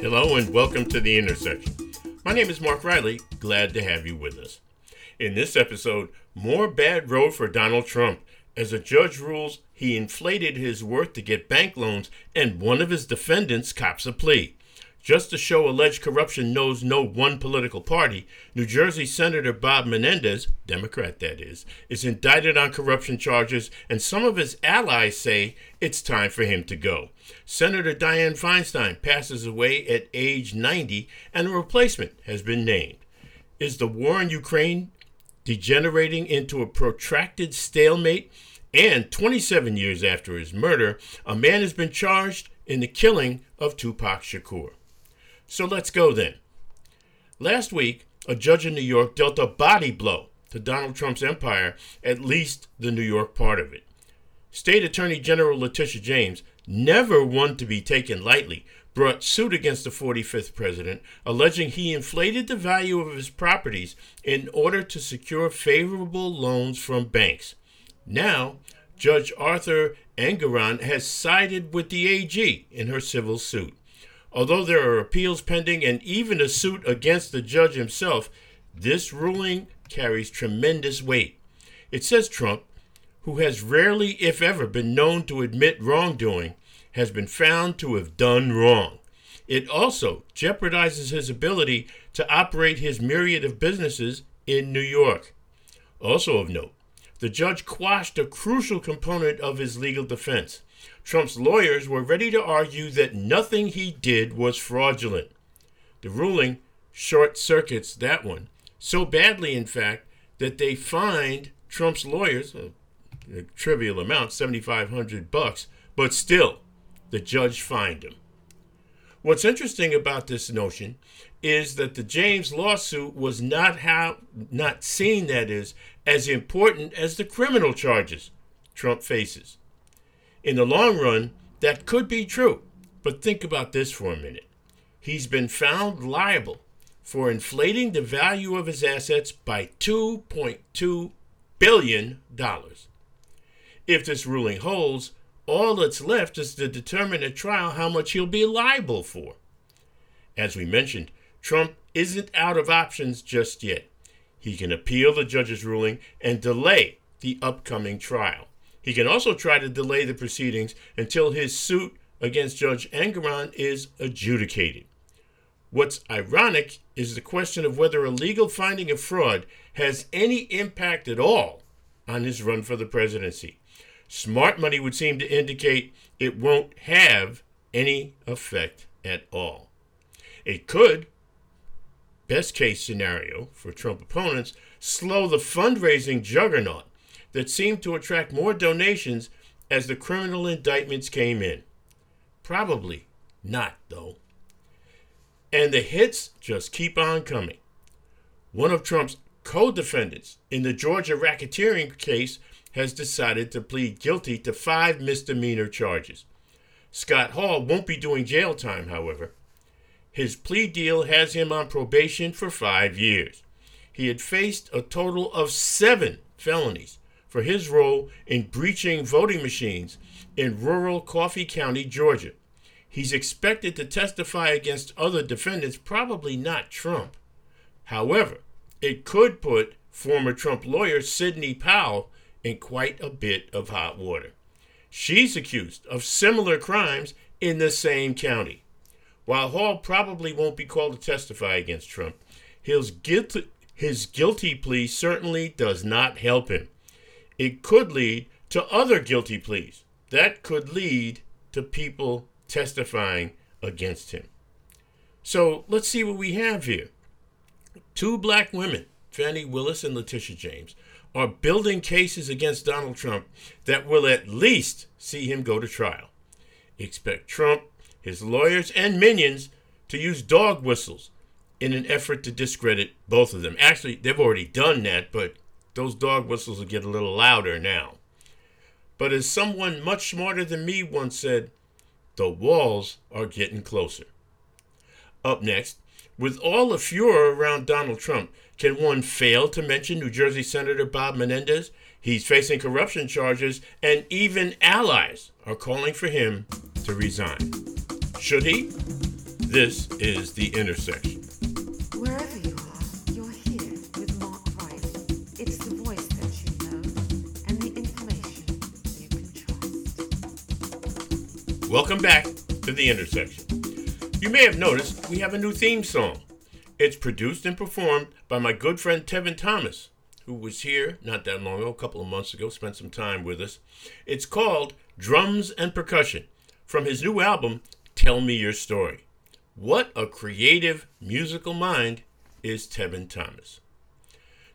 Hello and welcome to The Intersection. My name is Mark Riley. Glad to have you with us. In this episode, more bad road for Donald Trump as a judge rules he inflated his worth to get bank loans and one of his defendants cops a plea. Just to show alleged corruption knows no one political party, New Jersey Senator Bob Menendez, Democrat that is, is indicted on corruption charges, and some of his allies say it's time for him to go. Senator Dianne Feinstein passes away at age 90, and a replacement has been named. Is the war in Ukraine degenerating into a protracted stalemate? And 27 years after his murder, a man has been charged in the killing of Tupac Shakur. So let's go then. Last week, a judge in New York dealt a body blow to Donald Trump's empire, at least the New York part of it. State Attorney General Letitia James, never one to be taken lightly, brought suit against the 45th president, alleging he inflated the value of his properties in order to secure favorable loans from banks. Now, Judge Arthur Engoron has sided with the AG in her civil suit. Although there are appeals pending and even a suit against the judge himself, this ruling carries tremendous weight. It says Trump, who has rarely, if ever, been known to admit wrongdoing, has been found to have done wrong. It also jeopardizes his ability to operate his myriad of businesses in New York. Also of note, the judge quashed a crucial component of his legal defense Trump's lawyers were ready to argue that nothing he did was fraudulent. The ruling short circuits that one so badly, in fact, that they fined Trump's lawyers a, a trivial amount, 7,500 bucks, but still, the judge fined him. What's interesting about this notion is that the James lawsuit was not how not seen that is as important as the criminal charges Trump faces. In the long run, that could be true. But think about this for a minute. He's been found liable for inflating the value of his assets by $2.2 billion. If this ruling holds, all that's left is to determine at trial how much he'll be liable for. As we mentioned, Trump isn't out of options just yet. He can appeal the judge's ruling and delay the upcoming trial. He can also try to delay the proceedings until his suit against Judge Engoron is adjudicated. What's ironic is the question of whether a legal finding of fraud has any impact at all on his run for the presidency. Smart money would seem to indicate it won't have any effect at all. It could, best case scenario for Trump opponents, slow the fundraising juggernaut that seemed to attract more donations as the criminal indictments came in. Probably not, though. And the hits just keep on coming. One of Trump's co defendants in the Georgia racketeering case has decided to plead guilty to five misdemeanor charges. Scott Hall won't be doing jail time, however. His plea deal has him on probation for five years. He had faced a total of seven felonies, for his role in breaching voting machines in rural Coffee County, Georgia. He's expected to testify against other defendants, probably not Trump. However, it could put former Trump lawyer Sidney Powell in quite a bit of hot water. She's accused of similar crimes in the same county. While Hall probably won't be called to testify against Trump, his guilty, his guilty plea certainly does not help him it could lead to other guilty pleas. That could lead to people testifying against him. So let's see what we have here. Two black women, Fani Willis and Letitia James, are building cases against Donald Trump that will at least see him go to trial. Expect Trump, his lawyers, and minions to use dog whistles in an effort to discredit both of them. Actually, they've already done that, but those dog whistles will get a little louder now. But as someone much smarter than me once said, the walls are getting closer. Up next, with all the furor around Donald Trump, can one fail to mention New Jersey Senator Bob Menendez? He's facing corruption charges, and even allies are calling for him to resign. Should he? This is The Intersection. Welcome back to The Intersection. You may have noticed we have a new theme song. It's produced and performed by my good friend Tevin Thomas, who was here not that long ago, a couple of months ago, spent some time with us. It's called Drums and Percussion from his new album, Tell Me Your Story. What a creative musical mind is Tevin Thomas.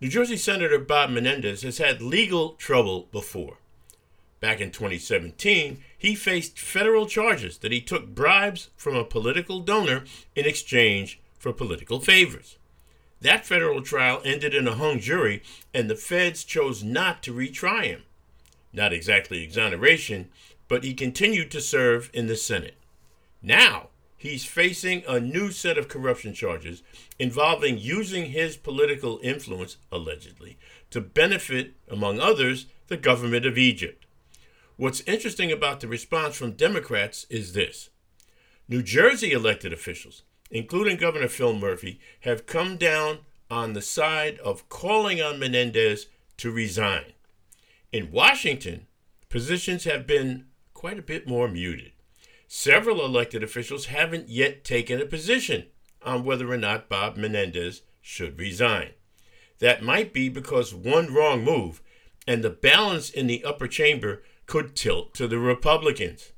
New Jersey Senator Bob Menendez has had legal trouble before. Back in 2017, he faced federal charges that he took bribes from a political donor in exchange for political favors. That federal trial ended in a hung jury, and the feds chose not to retry him. Not exactly exoneration, but he continued to serve in the Senate. Now, he's facing a new set of corruption charges involving using his political influence, allegedly, to benefit, among others, the government of Egypt. What's interesting about the response from Democrats is this New Jersey elected officials, including Governor Phil Murphy, have come down on the side of calling on Menendez to resign. In Washington, positions have been quite a bit more muted. Several elected officials haven't yet taken a position on whether or not Bob Menendez should resign. That might be because one wrong move and the balance in the upper chamber could tilt to the Republicans.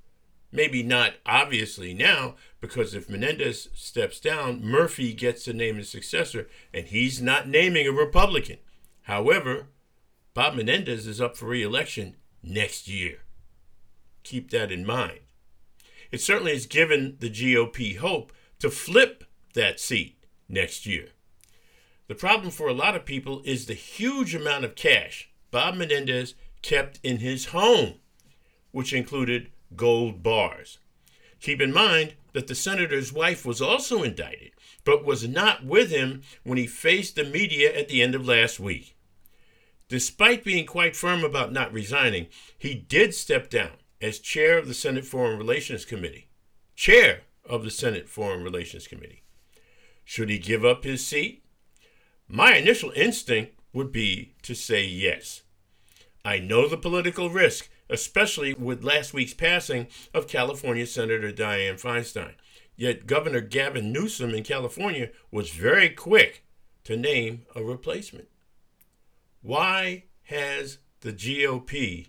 Maybe not obviously now, because if Menendez steps down, Murphy gets to name his successor, and he's not naming a Republican. However, Bob Menendez is up for re election next year. Keep that in mind it certainly has given the GOP hope to flip that seat next year. The problem for a lot of people is the huge amount of cash Bob Menendez kept in his home, which included gold bars. Keep in mind that the senator's wife was also indicted, but was not with him when he faced the media at the end of last week. Despite being quite firm about not resigning, he did step down as chair of the Senate Foreign Relations Committee. Chair of the Senate Foreign Relations Committee. Should he give up his seat? My initial instinct would be to say yes. I know the political risk, especially with last week's passing of California Senator Dianne Feinstein. Yet Governor Gavin Newsom in California was very quick to name a replacement. Why has the GOP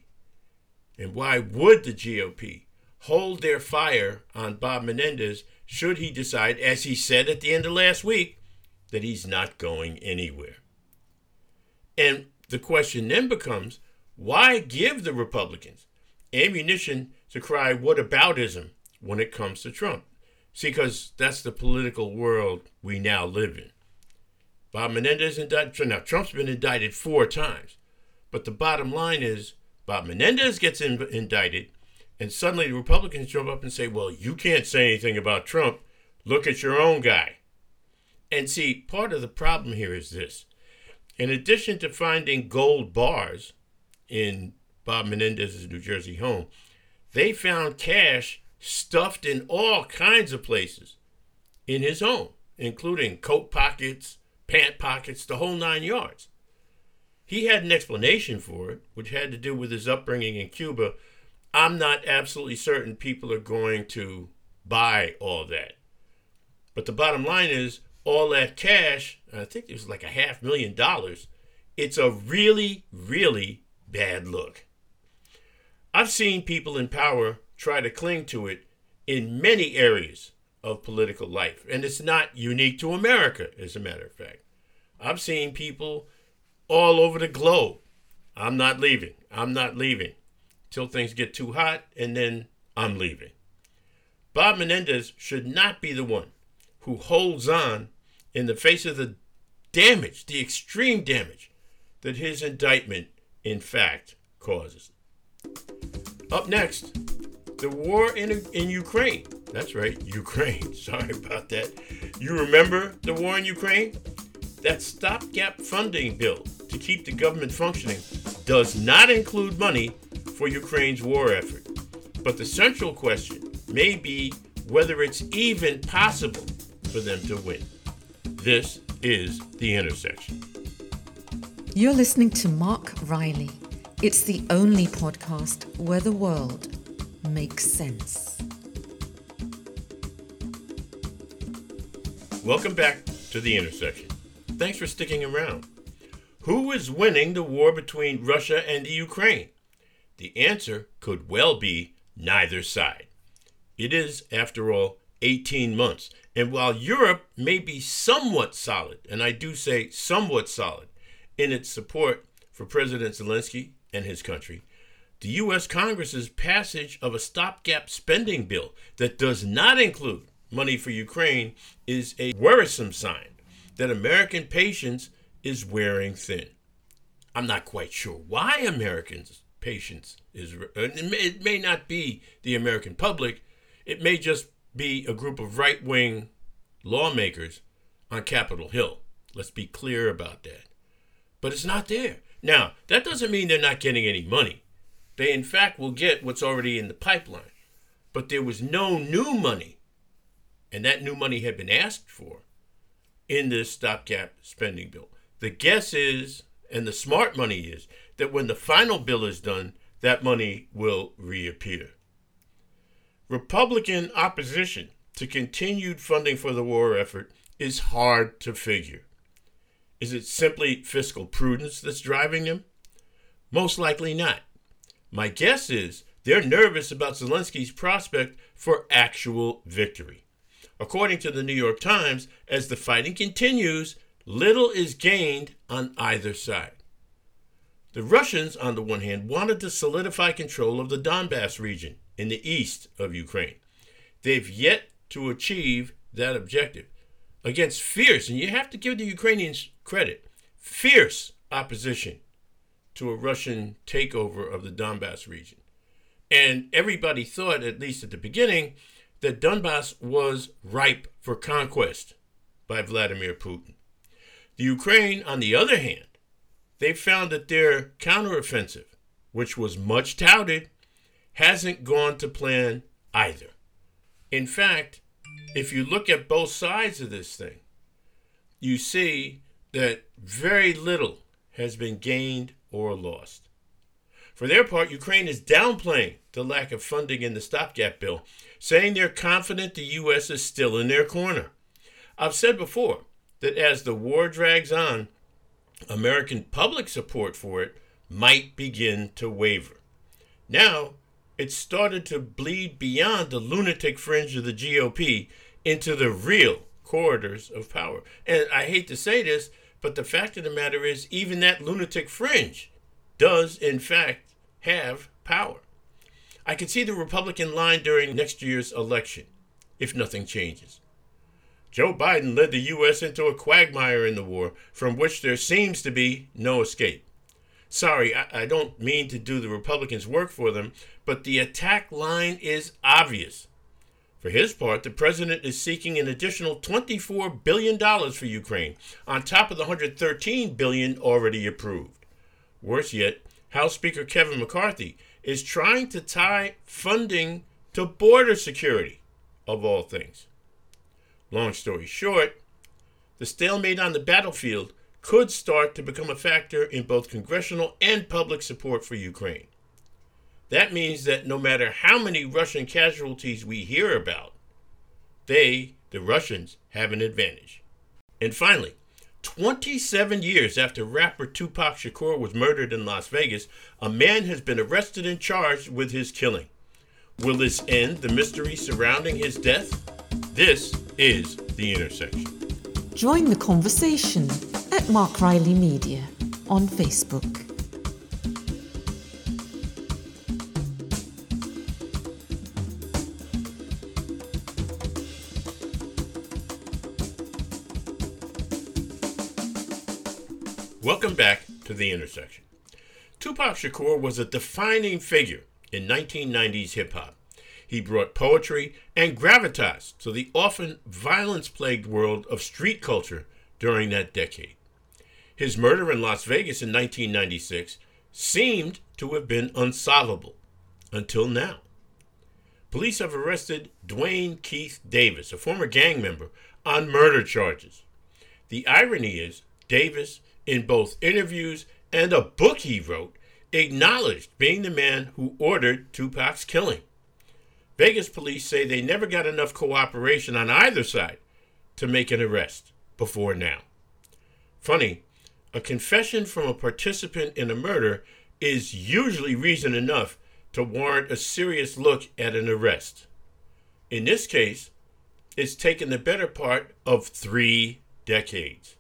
and why would the GOP hold their fire on Bob Menendez should he decide, as he said at the end of last week, that he's not going anywhere? And the question then becomes why give the Republicans ammunition to cry what whataboutism when it comes to Trump? See, because that's the political world we now live in. Bob Menendez indicted. Now, Trump's been indicted four times. But the bottom line is Bob Menendez gets in, indicted, and suddenly the Republicans jump up and say, Well, you can't say anything about Trump. Look at your own guy. And see, part of the problem here is this. In addition to finding gold bars in Bob Menendez's New Jersey home, they found cash stuffed in all kinds of places in his home, including coat pockets, pant pockets, the whole nine yards. He had an explanation for it, which had to do with his upbringing in Cuba. I'm not absolutely certain people are going to buy all that. But the bottom line is, all that cash, I think it was like a half million dollars, it's a really, really bad look. I've seen people in power try to cling to it in many areas of political life, and it's not unique to America, as a matter of fact. I've seen people all over the globe. I'm not leaving. I'm not leaving till things get too hot, and then I'm leaving. Bob Menendez should not be the one who holds on in the face of the damage, the extreme damage that his indictment, in fact, causes. Up next, the war in, in Ukraine. That's right, Ukraine. Sorry about that. You remember the war in Ukraine? That stopgap funding bill to keep the government functioning does not include money for Ukraine's war effort. But the central question may be whether it's even possible for them to win. This is The Intersection. You're listening to Mark Riley. It's the only podcast where the world makes sense. Welcome back to The Intersection. Thanks for sticking around. Who is winning the war between Russia and the Ukraine? The answer could well be neither side. It is, after all, 18 months. And while Europe may be somewhat solid, and I do say somewhat solid, in its support for President Zelensky and his country, the U.S. Congress's passage of a stopgap spending bill that does not include money for Ukraine is a worrisome sign that American patience is wearing thin. I'm not quite sure why Americans' patience is. Uh, it may not be the American public, it may just be a group of right wing lawmakers on Capitol Hill. Let's be clear about that. But it's not there. Now, that doesn't mean they're not getting any money. They, in fact, will get what's already in the pipeline. But there was no new money, and that new money had been asked for in this stopgap spending bill. The guess is, and the smart money is, that when the final bill is done, that money will reappear. Republican opposition to continued funding for the war effort is hard to figure. Is it simply fiscal prudence that's driving them? Most likely not. My guess is they're nervous about Zelensky's prospect for actual victory. According to the New York Times, as the fighting continues, little is gained on either side. The Russians, on the one hand, wanted to solidify control of the Donbass region in the east of Ukraine. They've yet to achieve that objective against fierce, and you have to give the Ukrainians credit, fierce opposition to a Russian takeover of the Donbass region. And everybody thought, at least at the beginning, that Donbass was ripe for conquest by Vladimir Putin. The Ukraine, on the other hand, they found that their counteroffensive, which was much touted, hasn't gone to plan either. In fact, if you look at both sides of this thing, you see that very little has been gained or lost. For their part, Ukraine is downplaying the lack of funding in the stopgap bill, saying they're confident the U.S. is still in their corner. I've said before that as the war drags on, American public support for it might begin to waver. Now, it's started to bleed beyond the lunatic fringe of the GOP into the real corridors of power. And I hate to say this, but the fact of the matter is, even that lunatic fringe does, in fact, have power. I can see the Republican line during next year's election if nothing changes. Joe Biden led the U.S. into a quagmire in the war from which there seems to be no escape. Sorry, I, I, don't mean to do the Republicans' work for them, but the attack line is obvious. For his part, the president is seeking an additional $24 billion for Ukraine, on top of the 113 billion already approved. Worse yet, House Speaker Kevin McCarthy is trying to tie funding to border security, of all things. Long story short, the stalemate on the battlefield could start to become a factor in both congressional and public support for Ukraine. That means that no matter how many Russian casualties we hear about, they, the Russians, have an advantage. And finally, 27 years after rapper Tupac Shakur was murdered in Las Vegas, a man has been arrested and charged with his killing. Will this end the mystery surrounding his death? This is The Intersection. Join the conversation at Mark Riley Media on Facebook. Welcome back to The Intersection. Tupac Shakur was a defining figure in 1990s hip hop. He brought poetry and gravitas to the often violence plagued world of street culture during that decade. His murder in Las Vegas in 1996 seemed to have been unsolvable until now. police have arrested Duane Keith Davis, a former gang member, on murder charges. The irony is, Davis, in both interviews and a book he wrote, acknowledged being the man who ordered Tupac's killing. Vegas police say they never got enough cooperation on either side to make an arrest before now. Funny, a confession from a participant in a murder is usually reason enough to warrant a serious look at an arrest. In this case, it's taken the better part of three decades.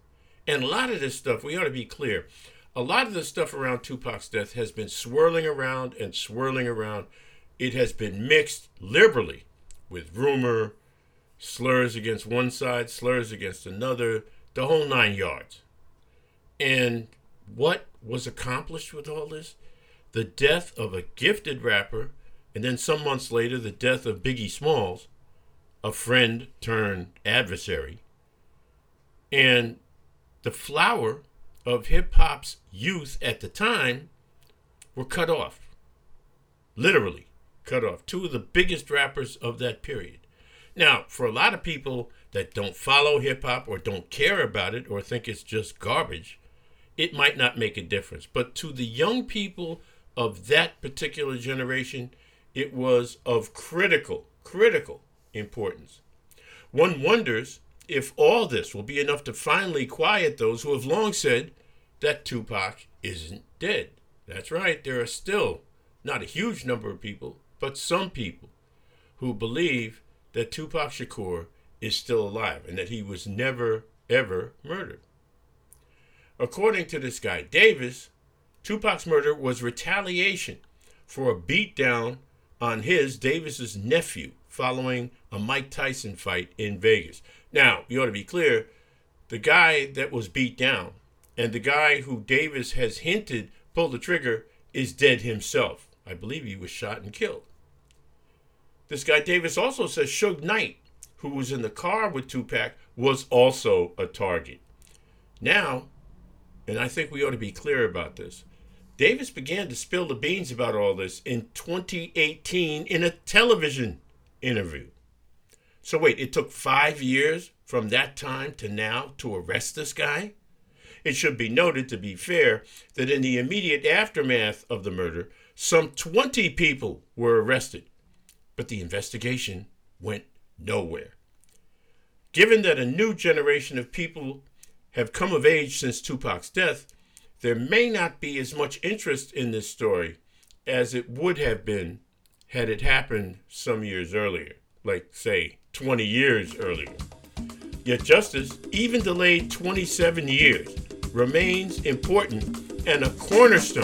And a lot of this stuff, we ought to be clear, a lot of the stuff around Tupac's death has been swirling around and swirling around. It has been mixed liberally with rumor, slurs against one side, slurs against another, the whole nine yards. And what was accomplished with all this? The death of a gifted rapper, and then some months later, the death of Biggie Smalls, a friend turned adversary. And the flower of hip hop's youth at the time were cut off. Literally cut off. Two of the biggest rappers of that period. Now, for a lot of people that don't follow hip hop or don't care about it or think it's just garbage, it might not make a difference. But to the young people of that particular generation, it was of critical, critical importance. One wonders if all this will be enough to finally quiet those who have long said that Tupac isn't dead. That's right, there are still not a huge number of people, but some people who believe that Tupac Shakur is still alive and that he was never, ever murdered. According to this guy, Davis, Tupac's murder was retaliation for a beatdown on his, Davis's nephew, following a Mike Tyson fight in Vegas. Now, you ought to be clear the guy that was beat down and the guy who Davis has hinted pulled the trigger is dead himself. I believe he was shot and killed. This guy Davis also says Suge Knight, who was in the car with Tupac, was also a target. Now, and I think we ought to be clear about this, Davis began to spill the beans about all this in 2018 in a television interview. So, wait, it took five years from that time to now to arrest this guy? It should be noted, to be fair, that in the immediate aftermath of the murder, some 20 people were arrested, but the investigation went nowhere. Given that a new generation of people have come of age since Tupac's death, there may not be as much interest in this story as it would have been had it happened some years earlier, like, say, 20 years earlier. Yet justice, even delayed 27 years, remains important and a cornerstone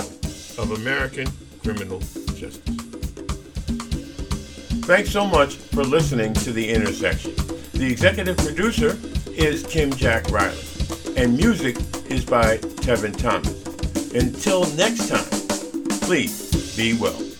of American criminal justice. Thanks so much for listening to The Intersection. The executive producer is Kim Jack Riley, and music is by Tevin Thomas. Until next time, please be well.